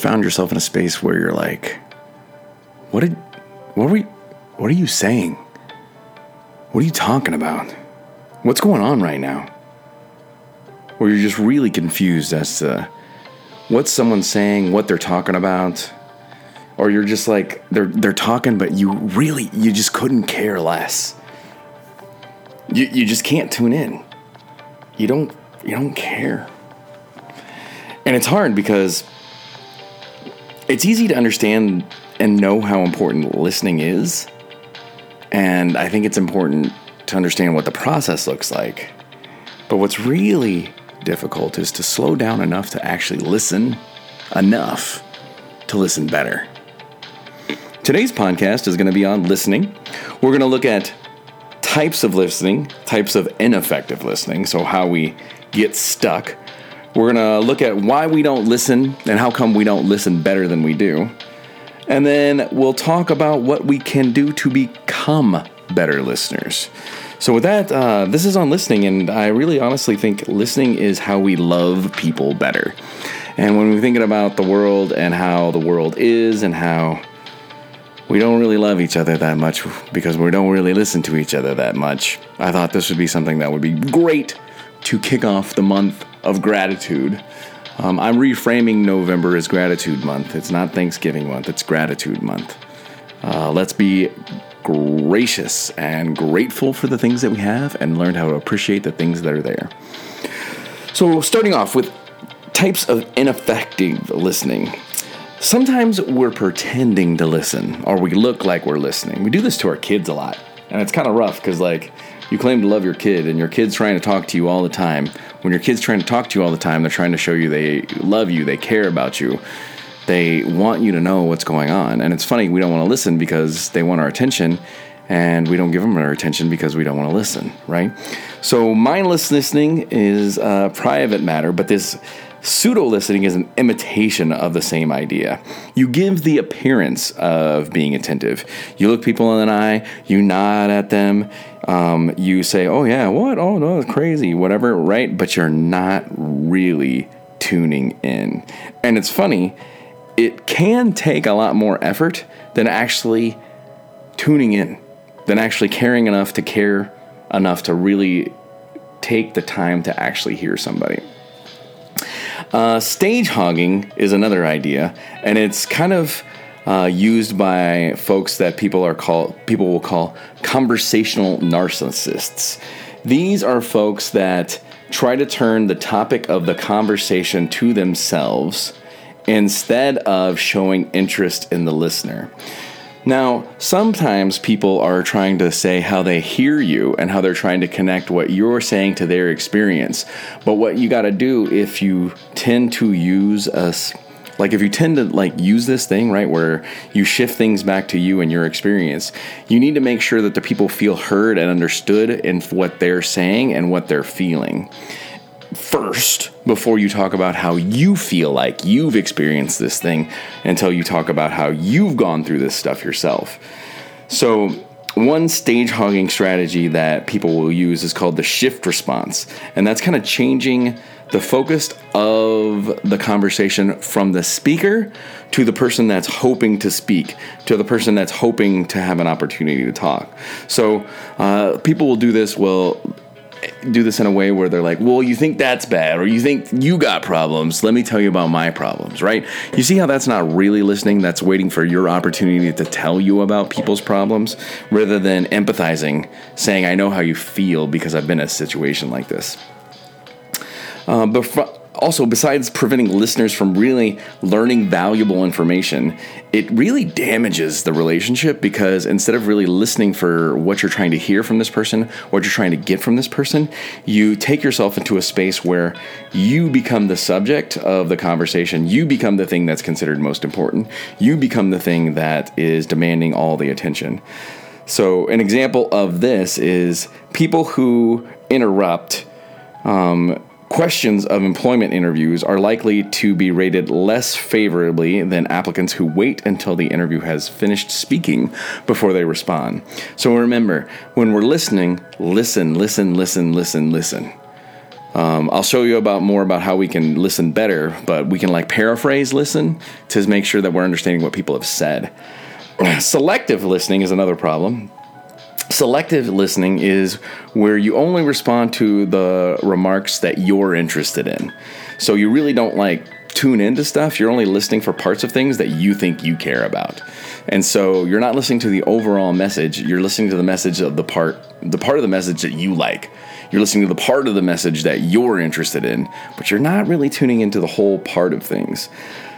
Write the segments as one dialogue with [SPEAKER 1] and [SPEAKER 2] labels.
[SPEAKER 1] found yourself in a space where you're like, what did, what you, what are you saying? What are you talking about? What's going on right now? Or you're just really confused as to what someone's saying, what they're talking about, or you're just like they're they're talking, but you really you just couldn't care less. You you just can't tune in. You don't you don't care. And it's hard because it's easy to understand and know how important listening is. And I think it's important to understand what the process looks like. But what's really difficult is to slow down enough to actually listen enough to listen better. Today's podcast is going to be on listening. We're going to look at types of listening, types of ineffective listening, so how we get stuck. We're going to look at why we don't listen and how come we don't listen better than we do. And then we'll talk about what we can do to become better listeners. So, with that, uh, this is on listening, and I really honestly think listening is how we love people better. And when we're thinking about the world and how the world is and how we don't really love each other that much because we don't really listen to each other that much, I thought this would be something that would be great to kick off the month of gratitude. Um, I'm reframing November as gratitude month. It's not Thanksgiving month, it's gratitude month. Uh, let's be gracious and grateful for the things that we have and learn how to appreciate the things that are there. So, starting off with types of ineffective listening. Sometimes we're pretending to listen or we look like we're listening. We do this to our kids a lot. And it's kind of rough because, like, you claim to love your kid and your kid's trying to talk to you all the time. When your kid's trying to talk to you all the time, they're trying to show you they love you, they care about you they want you to know what's going on. And it's funny, we don't want to listen because they want our attention, and we don't give them our attention because we don't want to listen, right? So, mindless listening is a private matter, but this pseudo listening is an imitation of the same idea. You give the appearance of being attentive. You look people in the eye, you nod at them, um, you say, oh, yeah, what? Oh, no, it's crazy, whatever, right? But you're not really tuning in. And it's funny it can take a lot more effort than actually tuning in, than actually caring enough to care enough to really take the time to actually hear somebody. Uh, stage hogging is another idea, and it's kind of uh, used by folks that people are called people will call conversational narcissists. These are folks that try to turn the topic of the conversation to themselves instead of showing interest in the listener. Now, sometimes people are trying to say how they hear you and how they're trying to connect what you're saying to their experience. But what you got to do if you tend to use us like if you tend to like use this thing right where you shift things back to you and your experience you need to make sure that the people feel heard and understood in what they're saying and what they're feeling first before you talk about how you feel like you've experienced this thing until you talk about how you've gone through this stuff yourself. So, one stage hogging strategy that people will use is called the shift response, and that's kind of changing the focus of the conversation from the speaker to the person that's hoping to speak, to the person that's hoping to have an opportunity to talk. So, uh, people will do this. Well, do this in a way where they're like, well, you think that's bad, or you think you got problems. Let me tell you about my problems, right? You see how that's not really listening, that's waiting for your opportunity to tell you about people's problems rather than empathizing, saying, I know how you feel because I've been in a situation like this. Uh, but also, besides preventing listeners from really learning valuable information, it really damages the relationship because instead of really listening for what you're trying to hear from this person, what you're trying to get from this person, you take yourself into a space where you become the subject of the conversation. You become the thing that's considered most important. You become the thing that is demanding all the attention. So, an example of this is people who interrupt. Um, questions of employment interviews are likely to be rated less favorably than applicants who wait until the interview has finished speaking before they respond. So remember, when we're listening, listen, listen, listen, listen, listen. Um, I'll show you about more about how we can listen better, but we can like paraphrase listen to make sure that we're understanding what people have said. Selective listening is another problem. Selective listening is where you only respond to the remarks that you're interested in. So you really don't like tune into stuff. You're only listening for parts of things that you think you care about. And so you're not listening to the overall message, you're listening to the message of the part the part of the message that you like. You're listening to the part of the message that you're interested in, but you're not really tuning into the whole part of things.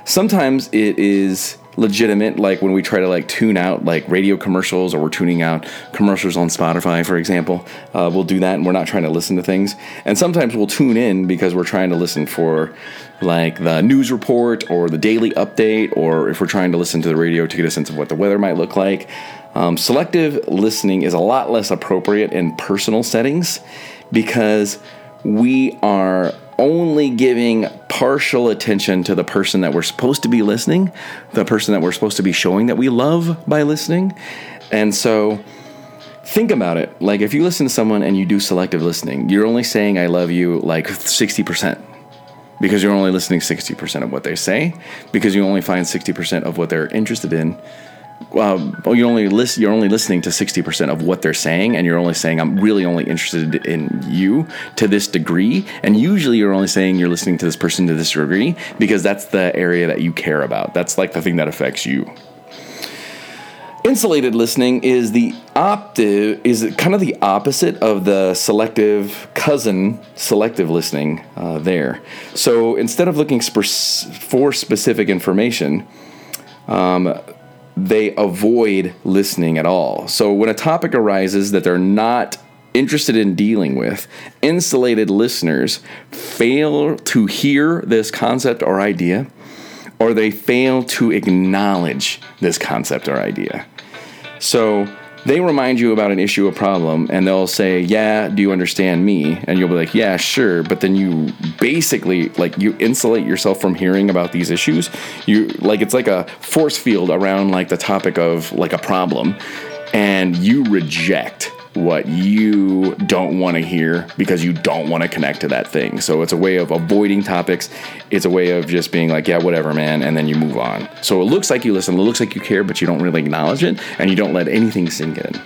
[SPEAKER 1] Sometimes it is legitimate like when we try to like tune out like radio commercials or we're tuning out commercials on spotify for example uh, we'll do that and we're not trying to listen to things. And sometimes we'll tune in because we're trying to listen for like the news report or the daily update or if we're trying to listen to the radio to get a sense of what the weather might look like. Um, selective listening is a lot less appropriate in personal settings because we are only giving partial attention to the person that we're supposed to be listening, the person that we're supposed to be showing that we love by listening. And so think about it. Like if you listen to someone and you do selective listening, you're only saying I love you like 60% because you're only listening 60% of what they say because you only find 60% of what they're interested in well, you only list, you're only listening to 60% of what they're saying, and you're only saying, I'm really only interested in you to this degree. And usually you're only saying you're listening to this person to this degree because that's the area that you care about. That's like the thing that affects you. Insulated listening is the optive is kind of the opposite of the selective cousin selective listening uh, there. So instead of looking for specific information, um, they avoid listening at all. So when a topic arises that they're not interested in dealing with, insulated listeners fail to hear this concept or idea, or they fail to acknowledge this concept or idea. So they remind you about an issue a problem and they'll say yeah do you understand me? And you'll be like yeah sure. But then you basically like you insulate yourself from hearing about these issues. You like it's like a force field around like the topic of like a problem and you reject what you don't want to hear because you don't want to connect to that thing. So it's a way of avoiding topics. It's a way of just being like, yeah, whatever, man, and then you move on. So it looks like you listen, it looks like you care, but you don't really acknowledge it and you don't let anything sink in.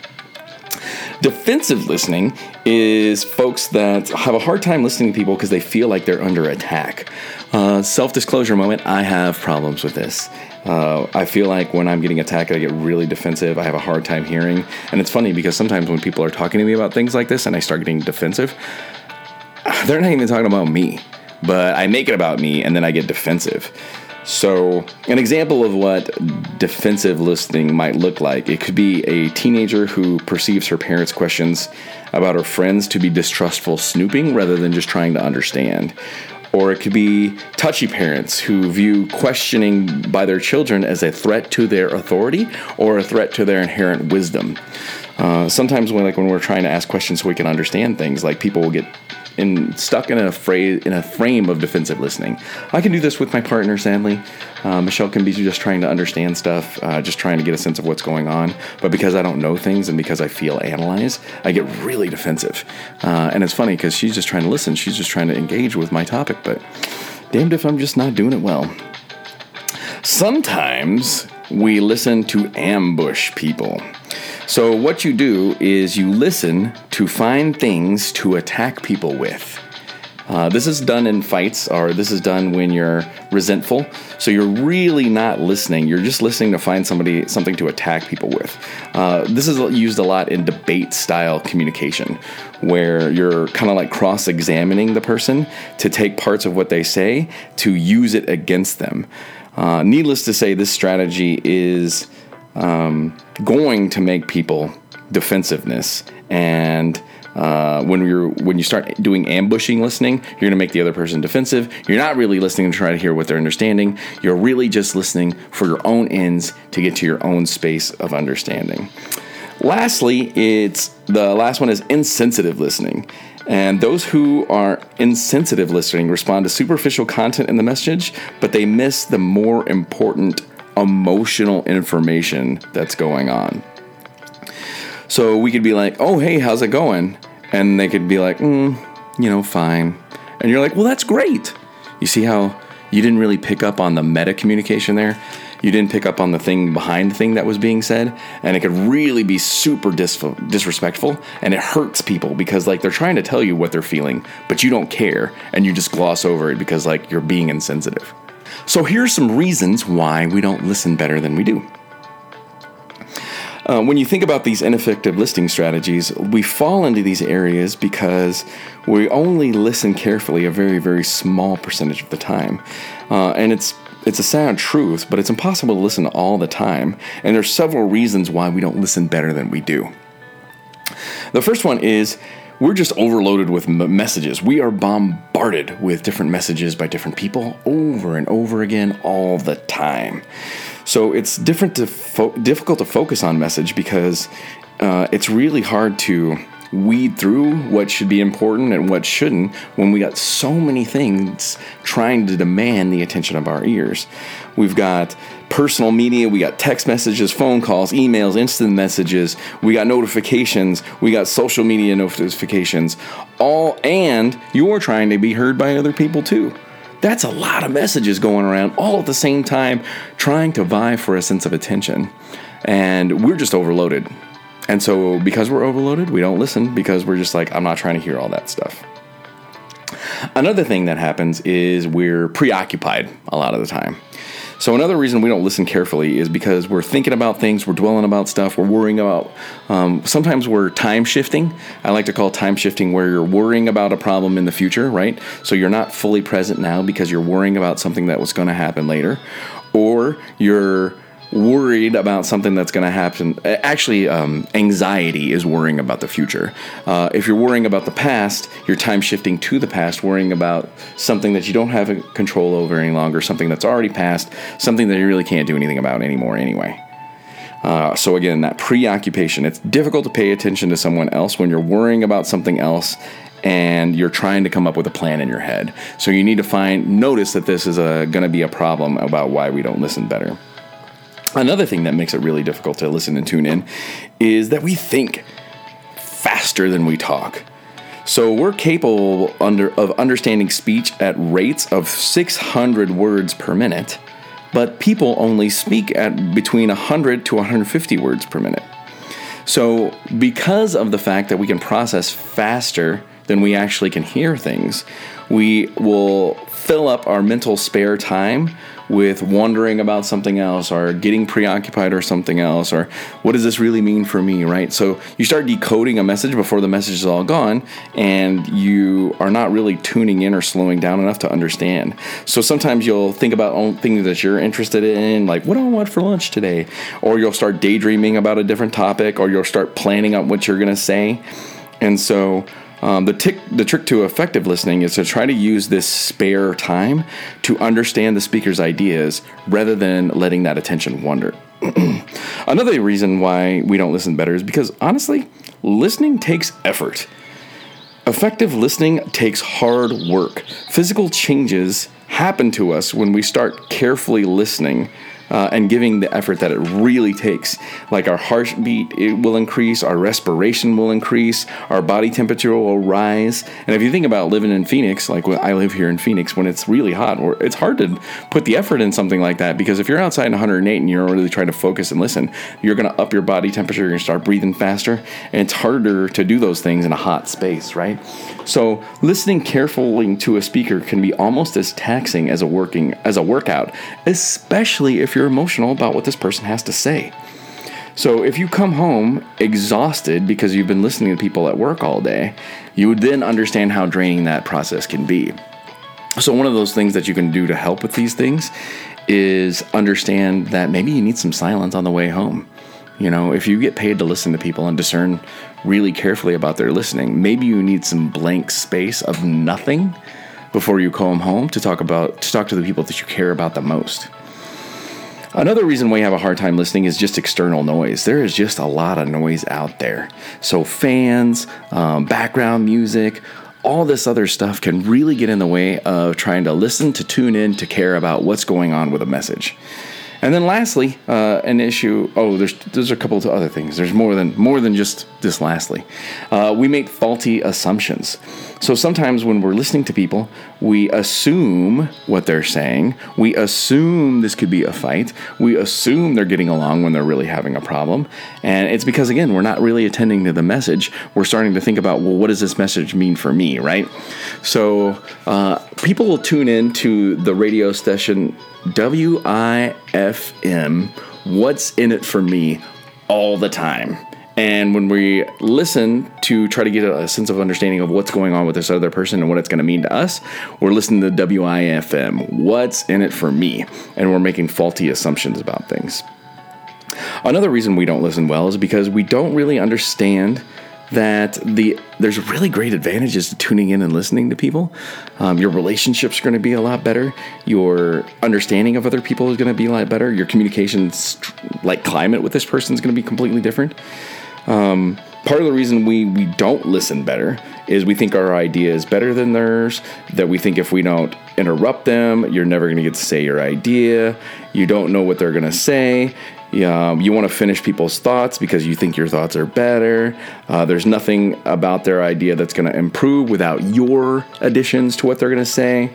[SPEAKER 1] Defensive listening is folks that have a hard time listening to people because they feel like they're under attack. Uh, Self disclosure moment I have problems with this. Uh, I feel like when I'm getting attacked, I get really defensive. I have a hard time hearing. And it's funny because sometimes when people are talking to me about things like this and I start getting defensive, they're not even talking about me, but I make it about me and then I get defensive. So, an example of what defensive listening might look like it could be a teenager who perceives her parents' questions about her friends to be distrustful snooping rather than just trying to understand or it could be touchy parents who view questioning by their children as a threat to their authority or a threat to their inherent wisdom. Uh, sometimes when like when we're trying to ask questions so we can understand things, like people will get in stuck in a phrase in a frame of defensive listening. I can do this with my partner, sadly. Uh, Michelle can be just trying to understand stuff, uh, just trying to get a sense of what's going on. But because I don't know things and because I feel analyzed, I get really defensive. Uh, and it's funny because she's just trying to listen. She's just trying to engage with my topic. But damned if I'm just not doing it well. Sometimes we listen to ambush people. So, what you do is you listen to find things to attack people with. Uh, this is done in fights, or this is done when you're resentful. So you're really not listening. You're just listening to find somebody something to attack people with. Uh, this is used a lot in debate style communication, where you're kind of like cross examining the person to take parts of what they say to use it against them. Uh, needless to say, this strategy is um, going to make people defensiveness and uh, when you're when you start doing ambushing listening, you're going to make the other person defensive. You're not really listening to try to hear what they're understanding. You're really just listening for your own ends to get to your own space of understanding. Lastly, it's the last one is insensitive listening. And those who are insensitive listening respond to superficial content in the message, but they miss the more important emotional information that's going on. So we could be like, oh, hey, how's it going? And they could be like, mm, you know, fine. And you're like, well, that's great. You see how you didn't really pick up on the meta communication there? You didn't pick up on the thing behind the thing that was being said, and it could really be super dis- disrespectful, and it hurts people because like they're trying to tell you what they're feeling, but you don't care, and you just gloss over it because like you're being insensitive. So here are some reasons why we don't listen better than we do. Uh, when you think about these ineffective listening strategies, we fall into these areas because we only listen carefully a very, very small percentage of the time. Uh, and it's it's a sad truth, but it's impossible to listen all the time. And there's several reasons why we don't listen better than we do. The first one is we're just overloaded with messages. We are bombarded with different messages by different people over and over again all the time. So it's different to fo- difficult to focus on message because uh, it's really hard to weed through what should be important and what shouldn't when we got so many things trying to demand the attention of our ears. We've got personal media, we got text messages, phone calls, emails, instant messages, we got notifications, we got social media notifications, all and you're trying to be heard by other people too. That's a lot of messages going around all at the same time, trying to vie for a sense of attention. And we're just overloaded. And so, because we're overloaded, we don't listen because we're just like, I'm not trying to hear all that stuff. Another thing that happens is we're preoccupied a lot of the time. So, another reason we don't listen carefully is because we're thinking about things, we're dwelling about stuff, we're worrying about. Um, sometimes we're time shifting. I like to call time shifting where you're worrying about a problem in the future, right? So, you're not fully present now because you're worrying about something that was going to happen later, or you're worried about something that's going to happen. Actually, um, anxiety is worrying about the future. Uh, if you're worrying about the past, you're time shifting to the past, worrying about something that you don't have control over any longer, something that's already passed, something that you really can't do anything about anymore anyway. Uh, so again, that preoccupation. It's difficult to pay attention to someone else when you're worrying about something else and you're trying to come up with a plan in your head. So you need to find notice that this is going to be a problem about why we don't listen better. Another thing that makes it really difficult to listen and tune in is that we think faster than we talk. So we're capable under, of understanding speech at rates of 600 words per minute, but people only speak at between 100 to 150 words per minute. So, because of the fact that we can process faster than we actually can hear things, we will fill up our mental spare time with wondering about something else or getting preoccupied or something else or what does this really mean for me, right? So you start decoding a message before the message is all gone and you are not really tuning in or slowing down enough to understand. So sometimes you'll think about things that you're interested in, like what do I want for lunch today? Or you'll start daydreaming about a different topic or you'll start planning out what you're going to say. And so um, the, tick, the trick to effective listening is to try to use this spare time to understand the speaker's ideas rather than letting that attention wander. Another reason why we don't listen better is because honestly, listening takes effort. Effective listening takes hard work. Physical changes happen to us when we start carefully listening uh, and giving the effort that it really takes. Like our heartbeat it will increase, our respiration will increase, our body temperature will rise. And if you think about living in Phoenix, like I live here in Phoenix, when it's really hot, it's hard to put the effort in something like that because if you're outside in 108 and you're really trying to focus and listen, you're going to up your body temperature, you're going to start breathing faster, and it's harder to do those things in a hot space, right? So listening carefully to a speaker can be almost as taxing as a working as a workout, especially if you're emotional about what this person has to say. So if you come home exhausted because you've been listening to people at work all day, you would then understand how draining that process can be. So one of those things that you can do to help with these things is understand that maybe you need some silence on the way home. You know, if you get paid to listen to people and discern really carefully about their listening, maybe you need some blank space of nothing before you come home to talk about to talk to the people that you care about the most. Another reason we have a hard time listening is just external noise. There is just a lot of noise out there. So, fans, um, background music, all this other stuff can really get in the way of trying to listen, to tune in, to care about what's going on with a message. And then lastly, uh, an issue. Oh, there's there's a couple of other things. There's more than more than just this. Lastly, uh, we make faulty assumptions. So sometimes when we're listening to people, we assume what they're saying. We assume this could be a fight. We assume they're getting along when they're really having a problem. And it's because again, we're not really attending to the message. We're starting to think about, well, what does this message mean for me, right? So uh, people will tune in to the radio station WIFM, What's in It for Me, all the time. And when we listen to try to get a sense of understanding of what's going on with this other person and what it's going to mean to us, we're listening to WIFM, What's in It for Me? And we're making faulty assumptions about things. Another reason we don't listen well is because we don't really understand that the there's really great advantages to tuning in and listening to people. Um, your relationships are going to be a lot better. Your understanding of other people is going to be a lot better. Your communications, like climate with this person, is going to be completely different. Um, part of the reason we we don't listen better is we think our idea is better than theirs. That we think if we don't interrupt them, you're never going to get to say your idea. You don't know what they're going to say. Um, you want to finish people's thoughts because you think your thoughts are better. Uh, there's nothing about their idea that's going to improve without your additions to what they're going to say.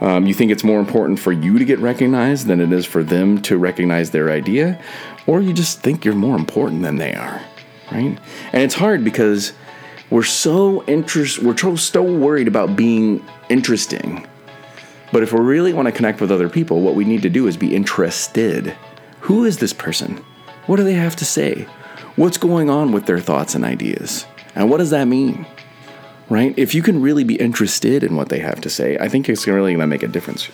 [SPEAKER 1] Um, you think it's more important for you to get recognized than it is for them to recognize their idea, or you just think you're more important than they are, right? And it's hard because we're so interest, we're so, so worried about being interesting. But if we really want to connect with other people, what we need to do is be interested who is this person? What do they have to say? What's going on with their thoughts and ideas? And what does that mean? Right? If you can really be interested in what they have to say, I think it's really going to make a difference.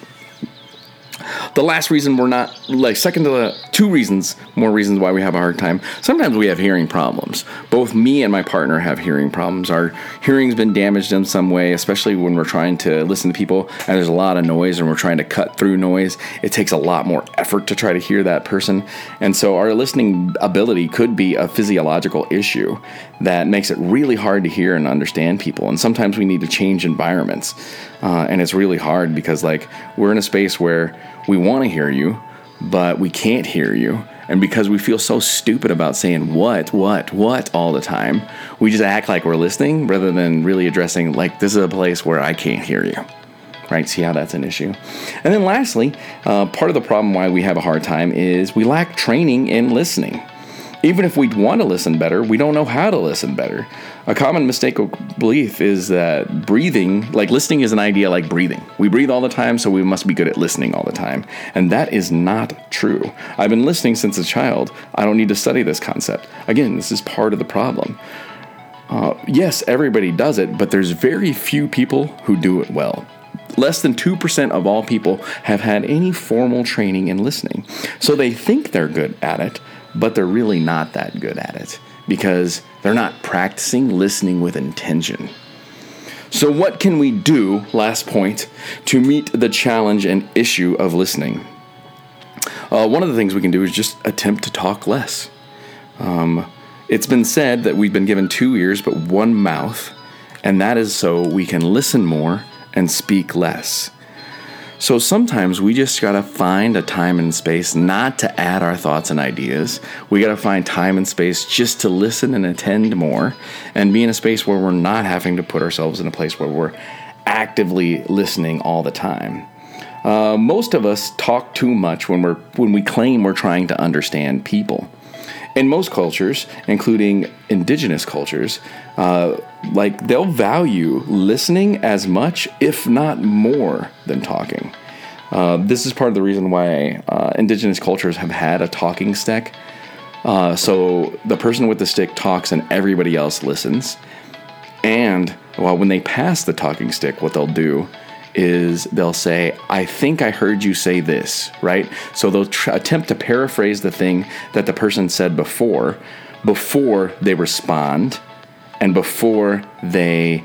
[SPEAKER 1] The last reason we're not, like, second to the two reasons, more reasons why we have a hard time. Sometimes we have hearing problems. Both me and my partner have hearing problems. Our hearing's been damaged in some way, especially when we're trying to listen to people and there's a lot of noise and we're trying to cut through noise. It takes a lot more effort to try to hear that person. And so our listening ability could be a physiological issue that makes it really hard to hear and understand people. And sometimes we need to change environments. Uh, and it's really hard because, like, we're in a space where we want to hear you, but we can't hear you. And because we feel so stupid about saying what, what, what all the time, we just act like we're listening rather than really addressing, like, this is a place where I can't hear you. Right? See how that's an issue. And then lastly, uh, part of the problem why we have a hard time is we lack training in listening even if we'd want to listen better, we don't know how to listen better. A common mistake of belief is that breathing, like listening, is an idea like breathing. We breathe all the time, so we must be good at listening all the time. And that is not true. I've been listening since a child. I don't need to study this concept. Again, this is part of the problem. Uh, yes, everybody does it, but there's very few people who do it well. Less than 2% of all people have had any formal training in listening. So they think they're good at it, but they're really not that good at it because they're not practicing listening with intention. So, what can we do, last point, to meet the challenge and issue of listening? Uh, one of the things we can do is just attempt to talk less. Um, it's been said that we've been given two ears but one mouth, and that is so we can listen more and speak less. So sometimes we just gotta find a time and space not to add our thoughts and ideas. We gotta find time and space just to listen and attend more and be in a space where we're not having to put ourselves in a place where we're actively listening all the time. Uh, most of us talk too much when we're when we claim we're trying to understand people. In most cultures, including indigenous cultures, uh, like they'll value listening as much, if not more, than talking. Uh, this is part of the reason why uh, indigenous cultures have had a talking stick. Uh, so the person with the stick talks and everybody else listens. And well, when they pass the talking stick, what they'll do is they'll say, I think I heard you say this, right? So they'll tr- attempt to paraphrase the thing that the person said before, before they respond and before they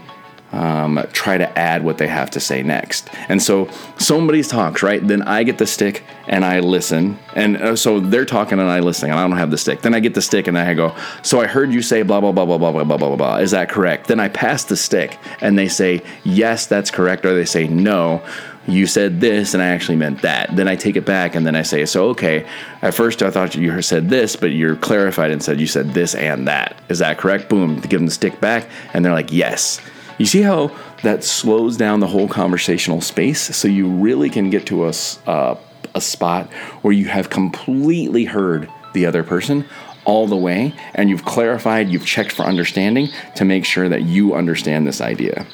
[SPEAKER 1] um, try to add what they have to say next. And so somebody talks, right? Then I get the stick and I listen. And uh, so they're talking and I listening and I don't have the stick. Then I get the stick and I go, So I heard you say blah, blah, blah, blah, blah, blah, blah, blah, blah. Is that correct? Then I pass the stick and they say, Yes, that's correct. Or they say, No, you said this and I actually meant that. Then I take it back and then I say, so okay, at first I thought you said this, but you're clarified and said you said this and that. Is that correct? Boom, give them the stick back. And they're like, yes. You see how that slows down the whole conversational space? So you really can get to a, uh, a spot where you have completely heard the other person all the way and you've clarified, you've checked for understanding to make sure that you understand this idea.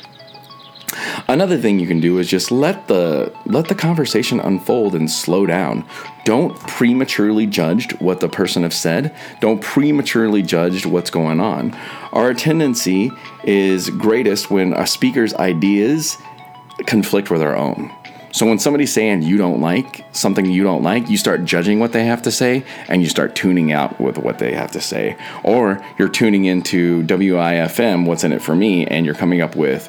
[SPEAKER 1] Another thing you can do is just let the let the conversation unfold and slow down. Don't prematurely judge what the person has said. Don't prematurely judge what's going on. Our tendency is greatest when a speaker's ideas conflict with our own. So when somebody's saying you don't like something you don't like, you start judging what they have to say and you start tuning out with what they have to say. Or you're tuning into WIFM, what's in it for me, and you're coming up with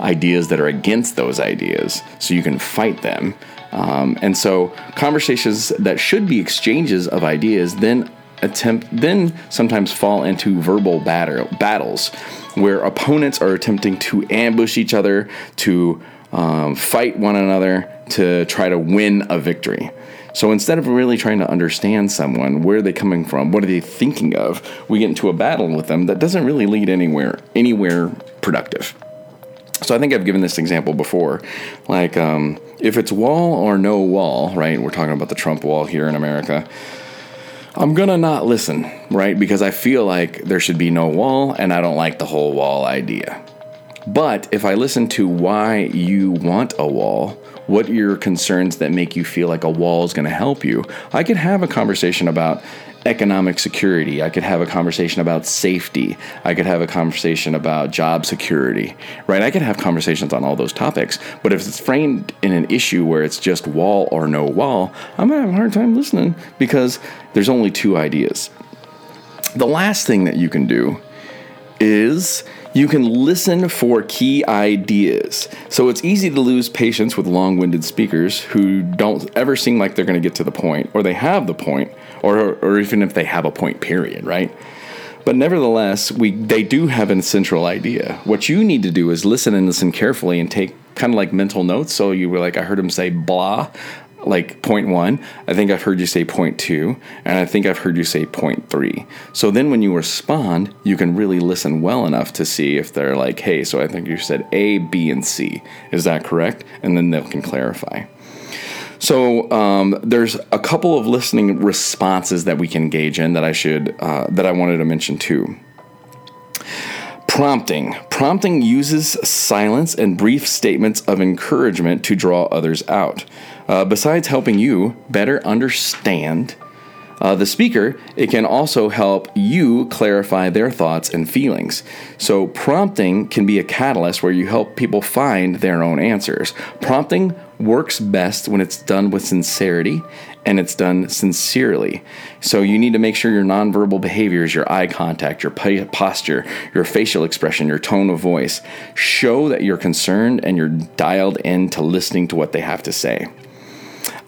[SPEAKER 1] ideas that are against those ideas so you can fight them. Um, and so conversations that should be exchanges of ideas then attempt then sometimes fall into verbal batter, battles where opponents are attempting to ambush each other to um, fight one another to try to win a victory so instead of really trying to understand someone where are they coming from what are they thinking of we get into a battle with them that doesn't really lead anywhere anywhere productive so I think I've given this example before. Like, um, if it's wall or no wall, right? We're talking about the Trump wall here in America. I'm gonna not listen, right? Because I feel like there should be no wall and I don't like the whole wall idea. But if I listen to why you want a wall, what are your concerns that make you feel like a wall is gonna help you, I could have a conversation about economic security. I could have a conversation about safety. I could have a conversation about job security, right? I could have conversations on all those topics. But if it's framed in an issue where it's just wall or no wall, I'm gonna have a hard time listening because there's only two ideas. The last thing that you can do is you can listen for key ideas. So it's easy to lose patience with long winded speakers who don't ever seem like they're going to get to the point, or they have the point, or, or even if they have a point, period, right? But nevertheless, we they do have a central idea. What you need to do is listen and listen carefully and take kind of like mental notes. So you were like, I heard him say blah like point one. I think I've heard you say point two, and I think I've heard you say point three. So then when you respond, you can really listen well enough to see if they're like, hey, so I think you said A, B, and C. Is that correct? And then they can clarify. So um, there's a couple of listening responses that we can engage in that I should uh, that I wanted to mention too. Prompting. Prompting uses silence and brief statements of encouragement to draw others out. Uh, besides helping you better understand uh, the speaker, it can also help you clarify their thoughts and feelings. So, prompting can be a catalyst where you help people find their own answers. Prompting works best when it's done with sincerity and it's done sincerely. So, you need to make sure your nonverbal behaviors, your eye contact, your posture, your facial expression, your tone of voice show that you're concerned and you're dialed in to listening to what they have to say.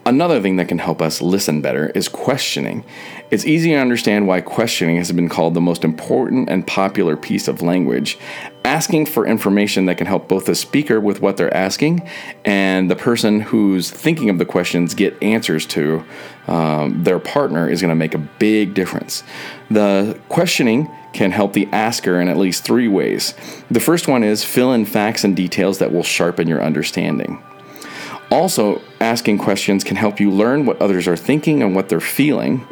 [SPEAKER 1] Another thing that can help us listen better is questioning. It's easy to understand why questioning has been called the most important and popular piece of language. Asking for information that can help both the speaker with what they're asking and the person who's thinking of the questions get answers to um, their partner is going to make a big difference. The questioning can help the asker in at least three ways. The first one is fill in facts and details that will sharpen your understanding. Also, asking questions can help you learn what others are thinking and what they're feeling.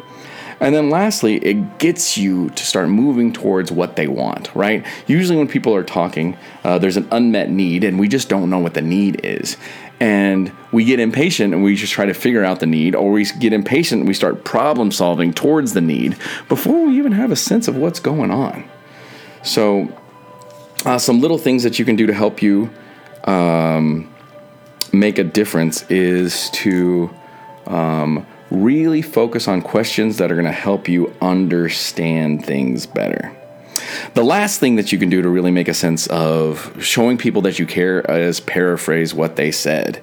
[SPEAKER 1] And then lastly, it gets you to start moving towards what they want, right? Usually, when people are talking, uh, there's an unmet need, and we just don't know what the need is. And we get impatient and we just try to figure out the need, or we get impatient and we start problem solving towards the need before we even have a sense of what's going on. So, uh, some little things that you can do to help you um, make a difference is to um, really focus on questions that are going to help you understand things better. The last thing that you can do to really make a sense of showing people that you care is paraphrase what they said.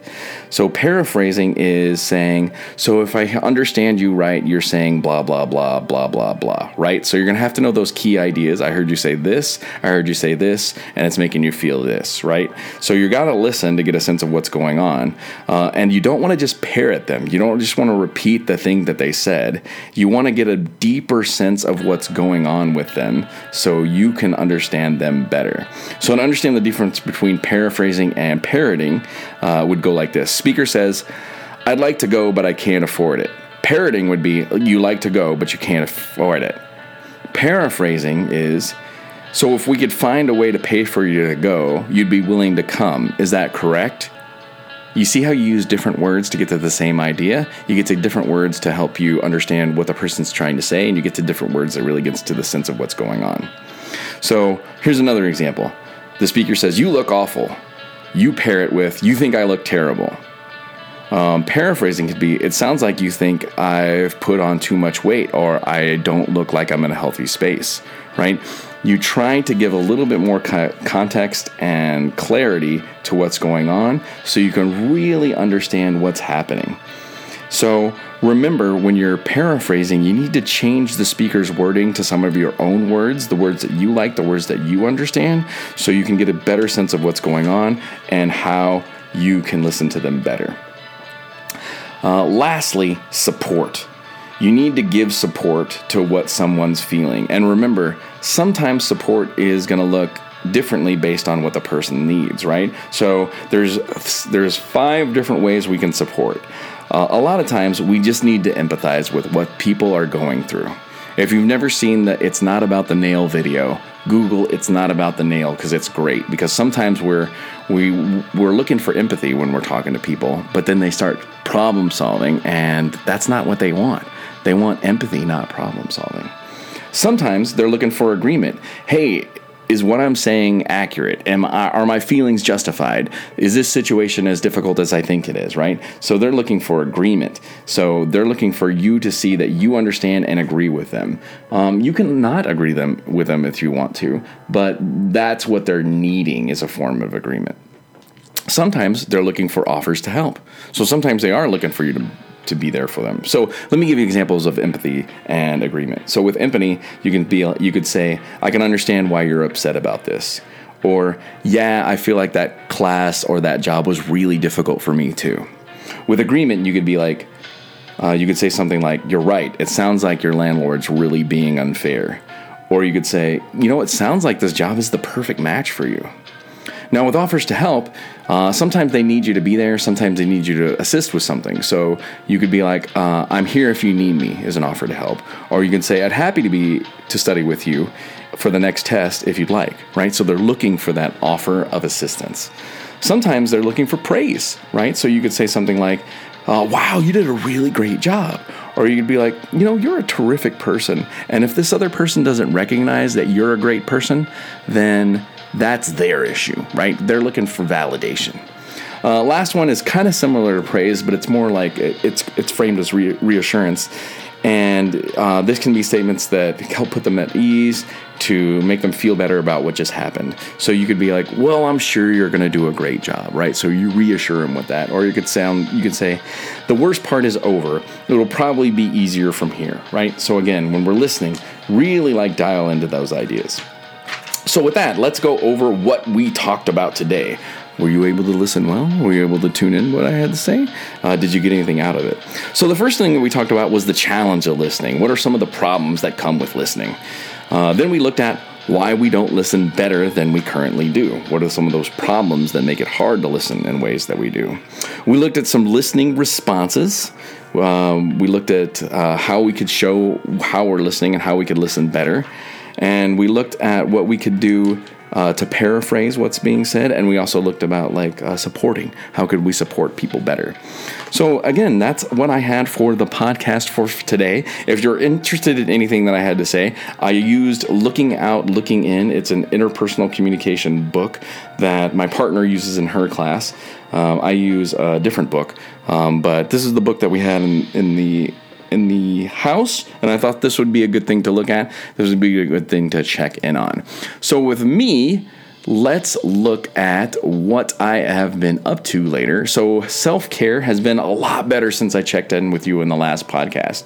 [SPEAKER 1] So, paraphrasing is saying, so if I understand you right, you're saying blah, blah, blah, blah, blah, blah, right? So, you're going to have to know those key ideas. I heard you say this, I heard you say this, and it's making you feel this, right? So, you got to listen to get a sense of what's going on. Uh, and you don't want to just parrot them, you don't just want to repeat the thing that they said. You want to get a deeper sense of what's going on with them so you can understand them better. So, to understand the difference between paraphrasing and parroting, uh, would go like this Speaker says, I'd like to go, but I can't afford it. Parroting would be, you like to go, but you can't afford it. Paraphrasing is, so if we could find a way to pay for you to go, you'd be willing to come. Is that correct? You see how you use different words to get to the same idea? You get to different words to help you understand what the person's trying to say, and you get to different words that really gets to the sense of what's going on. So here's another example. The speaker says, You look awful. You pair it with, You think I look terrible. Um, paraphrasing could be, It sounds like you think I've put on too much weight or I don't look like I'm in a healthy space, right? You try to give a little bit more context and clarity to what's going on so you can really understand what's happening. So, remember when you're paraphrasing, you need to change the speaker's wording to some of your own words, the words that you like, the words that you understand, so you can get a better sense of what's going on and how you can listen to them better. Uh, lastly, support. You need to give support to what someone's feeling. And remember, sometimes support is going to look differently based on what the person needs, right? So there's there's five different ways we can support. Uh, a lot of times we just need to empathize with what people are going through. If you've never seen the It's Not About the Nail video, Google It's Not About the Nail because it's great. Because sometimes we're we we're looking for empathy when we're talking to people, but then they start problem solving and that's not what they want. They want empathy, not problem solving. Sometimes they're looking for agreement. Hey, is what I'm saying accurate? Am I, are my feelings justified? Is this situation as difficult as I think it is, right? So they're looking for agreement. So they're looking for you to see that you understand and agree with them. Um, you can not agree them with them if you want to, but that's what they're needing is a form of agreement. Sometimes they're looking for offers to help. So sometimes they are looking for you to to be there for them. So let me give you examples of empathy and agreement. So with empathy, you can be you could say, I can understand why you're upset about this. Or, yeah, I feel like that class or that job was really difficult for me too. With agreement, you could be like, uh, you could say something like, You're right, it sounds like your landlord's really being unfair. Or you could say, You know, it sounds like this job is the perfect match for you. Now, with offers to help, uh, sometimes they need you to be there, sometimes they need you to assist with something. So you could be like, uh, I'm here if you need me, is an offer to help. Or you can say, I'd happy to be to study with you for the next test if you'd like, right? So they're looking for that offer of assistance. Sometimes they're looking for praise, right? So you could say something like, uh, wow, you did a really great job. Or you could be like, you know, you're a terrific person. And if this other person doesn't recognize that you're a great person, then that's their issue, right? They're looking for validation. Uh, last one is kind of similar to praise, but it's more like it, it's it's framed as re- reassurance, and uh, this can be statements that help put them at ease to make them feel better about what just happened. So you could be like, "Well, I'm sure you're going to do a great job," right? So you reassure them with that, or you could sound you could say, "The worst part is over. It'll probably be easier from here," right? So again, when we're listening, really like dial into those ideas. So, with that, let's go over what we talked about today. Were you able to listen well? Were you able to tune in what I had to say? Uh, did you get anything out of it? So, the first thing that we talked about was the challenge of listening. What are some of the problems that come with listening? Uh, then we looked at why we don't listen better than we currently do. What are some of those problems that make it hard to listen in ways that we do? We looked at some listening responses. Um, we looked at uh, how we could show how we're listening and how we could listen better and we looked at what we could do uh, to paraphrase what's being said, and we also looked about like uh, supporting. How could we support people better? So again, that's what I had for the podcast for today. If you're interested in anything that I had to say, I used "Looking Out, Looking In." It's an interpersonal communication book that my partner uses in her class. Um, I use a different book, um, but this is the book that we had in, in the in the house, and I thought this would be a good thing to look at. This would be a good thing to check in on. So with me, let's look at what I have been up to later. So self care has been a lot better since I checked in with you in the last podcast.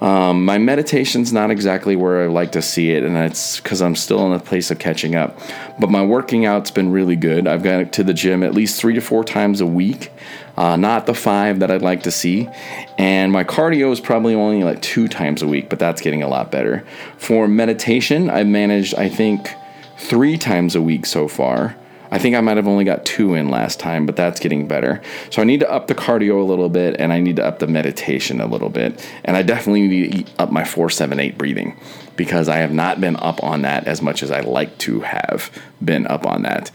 [SPEAKER 1] Um, my meditation's not exactly where I like to see it, and it's because I'm still in a place of catching up. But my working out's been really good. I've gone to the gym at least three to four times a week, uh, not the five that I'd like to see. And my cardio is probably only like two times a week, but that's getting a lot better. For meditation, I've managed, I think, three times a week so far. I think I might have only got two in last time, but that's getting better. So I need to up the cardio a little bit and I need to up the meditation a little bit. And I definitely need to up my 478 breathing because I have not been up on that as much as I like to have been up on that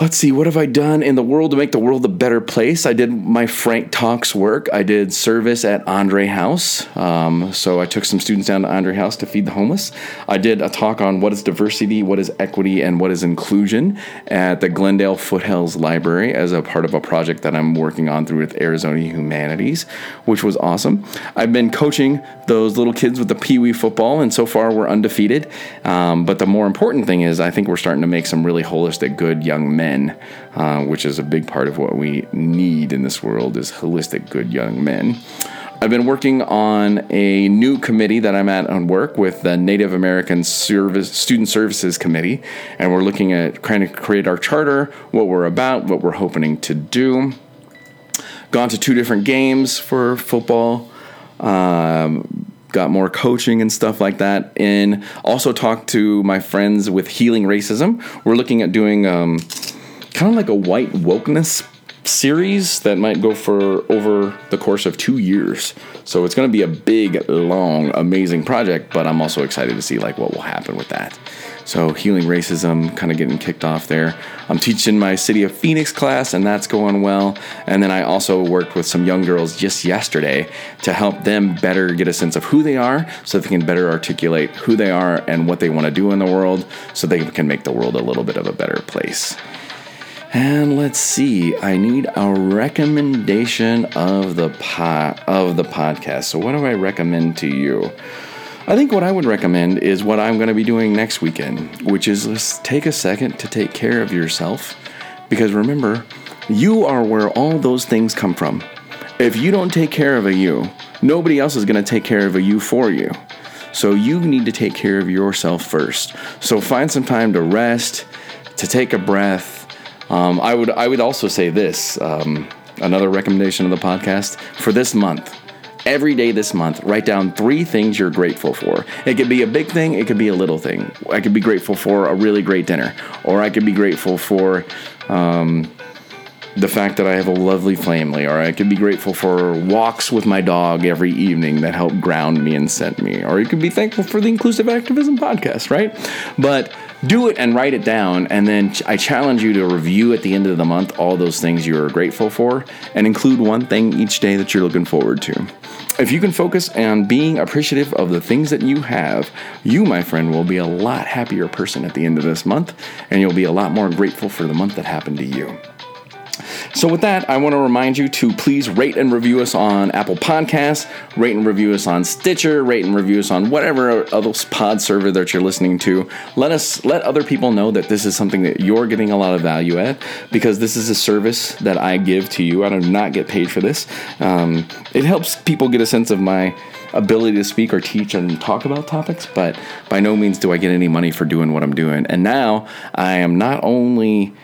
[SPEAKER 1] let's see, what have I done in the world to make the world a better place? I did my Frank Talks work. I did service at Andre House. Um, so I took some students down to Andre House to feed the homeless. I did a talk on what is diversity, what is equity, and what is inclusion at the Glendale Foothills Library as a part of a project that I'm working on through with Arizona Humanities, which was awesome. I've been coaching those little kids with the Pee Wee football, and so far we're undefeated. Um, but the more important thing is, I think we're starting to make some really holistic, good young men men, uh, which is a big part of what we need in this world is holistic, good young men. I've been working on a new committee that I'm at on work with the Native American Service Student Services Committee, and we're looking at trying to create our charter, what we're about, what we're hoping to do. Gone to two different games for football. Um, got more coaching and stuff like that. And also talked to my friends with Healing Racism. We're looking at doing um, kind of like a white wokeness series that might go for over the course of two years. So it's going to be a big, long, amazing project, but I'm also excited to see like what will happen with that. So healing racism, kind of getting kicked off there. I'm teaching my City of Phoenix class, and that's going well. And then I also worked with some young girls just yesterday to help them better get a sense of who they are, so they can better articulate who they are and what they want to do in the world, so they can make the world a little bit of a better place. And let's see, I need a recommendation of the pot of the podcast. So what do I recommend to you? I think what I would recommend is what I'm going to be doing next weekend, which is let's take a second to take care of yourself because remember, you are where all those things come from. If you don't take care of a you, nobody else is going to take care of a you for you. So you need to take care of yourself first. So find some time to rest, to take a breath, um, I would I would also say this. Um, another recommendation of the podcast for this month. Every day this month, write down three things you're grateful for. It could be a big thing, it could be a little thing. I could be grateful for a really great dinner, or I could be grateful for um, the fact that I have a lovely family, or I could be grateful for walks with my dog every evening that help ground me and set me, or you could be thankful for the Inclusive Activism podcast, right? But do it and write it down, and then I challenge you to review at the end of the month all those things you are grateful for and include one thing each day that you're looking forward to. If you can focus on being appreciative of the things that you have, you, my friend, will be a lot happier person at the end of this month, and you'll be a lot more grateful for the month that happened to you. So, with that, I want to remind you to please rate and review us on Apple Podcasts, rate and review us on Stitcher, rate and review us on whatever other pod server that you're listening to. Let us let other people know that this is something that you're getting a lot of value at because this is a service that I give to you. I do not get paid for this. Um, it helps people get a sense of my ability to speak or teach and talk about topics, but by no means do I get any money for doing what I'm doing. And now I am not only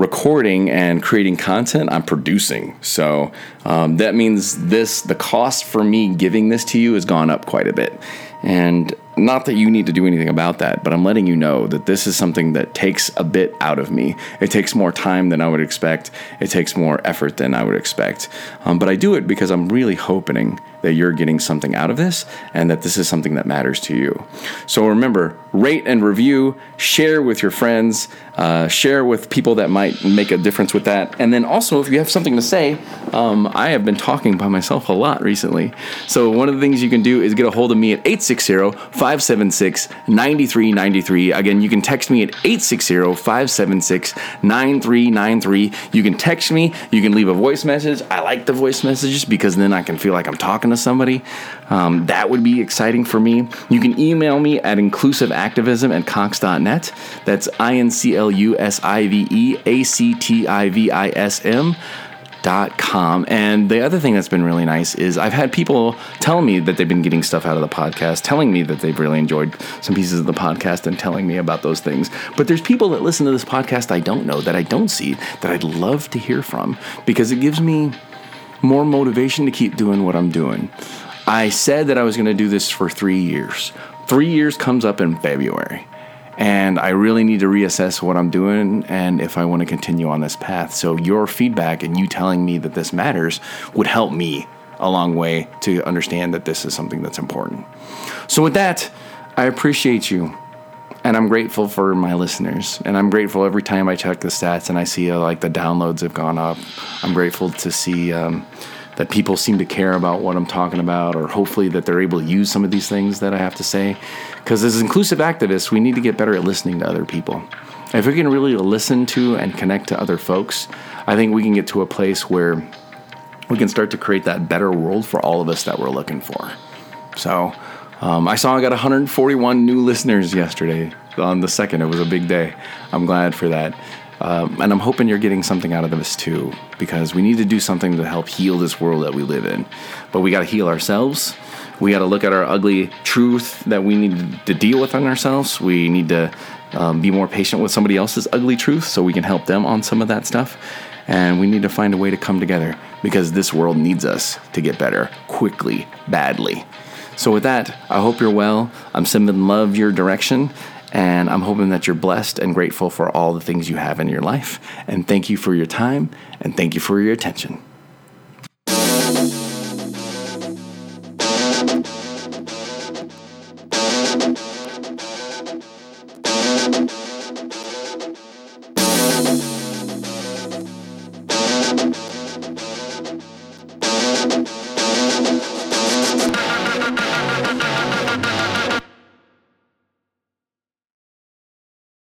[SPEAKER 1] recording and creating content, I'm producing. So um, that means this, the cost for me giving this to you has gone up quite a bit. And not that you need to do anything about that, but I'm letting you know that this is something that takes a bit out of me. It takes more time than I would expect, it takes more effort than I would expect. Um, but I do it because I'm really hoping that you're getting something out of this and that this is something that matters to you. So remember, rate and review, share with your friends, uh, share with people that might make a difference with that. And then also, if you have something to say, um, I have been talking by myself a lot recently. So one of the things you can do is get a hold of me at 860 576 9393. Again, you can text me at 860 576 9393. You can text me, you can leave a voice message. I like the voice messages because then I can feel like I'm talking to somebody. Um, that would be exciting for me. You can email me at inclusiveactivism at cox.net. That's I N C L U S I V E A C T I V I S M Dot com. And the other thing that's been really nice is I've had people tell me that they've been getting stuff out of the podcast, telling me that they've really enjoyed some pieces of the podcast and telling me about those things. But there's people that listen to this podcast I don't know, that I don't see, that I'd love to hear from because it gives me more motivation to keep doing what I'm doing. I said that I was going to do this for three years. Three years comes up in February and I really need to reassess what I'm doing and if I want to continue on this path. So your feedback and you telling me that this matters would help me a long way to understand that this is something that's important. So with that, I appreciate you. And I'm grateful for my listeners. And I'm grateful every time I check the stats and I see uh, like the downloads have gone up. I'm grateful to see um, that people seem to care about what I'm talking about, or hopefully that they're able to use some of these things that I have to say. Because as inclusive activists, we need to get better at listening to other people. If we can really listen to and connect to other folks, I think we can get to a place where we can start to create that better world for all of us that we're looking for. So, um, I saw I got 141 new listeners yesterday on the second. It was a big day. I'm glad for that. Um, and I'm hoping you're getting something out of this too, because we need to do something to help heal this world that we live in. But we got to heal ourselves. We got to look at our ugly truth that we need to deal with on ourselves. We need to um, be more patient with somebody else's ugly truth so we can help them on some of that stuff. And we need to find a way to come together because this world needs us to get better quickly, badly. So, with that, I hope you're well. I'm sending love your direction. And I'm hoping that you're blessed and grateful for all the things you have in your life. And thank you for your time and thank you for your attention.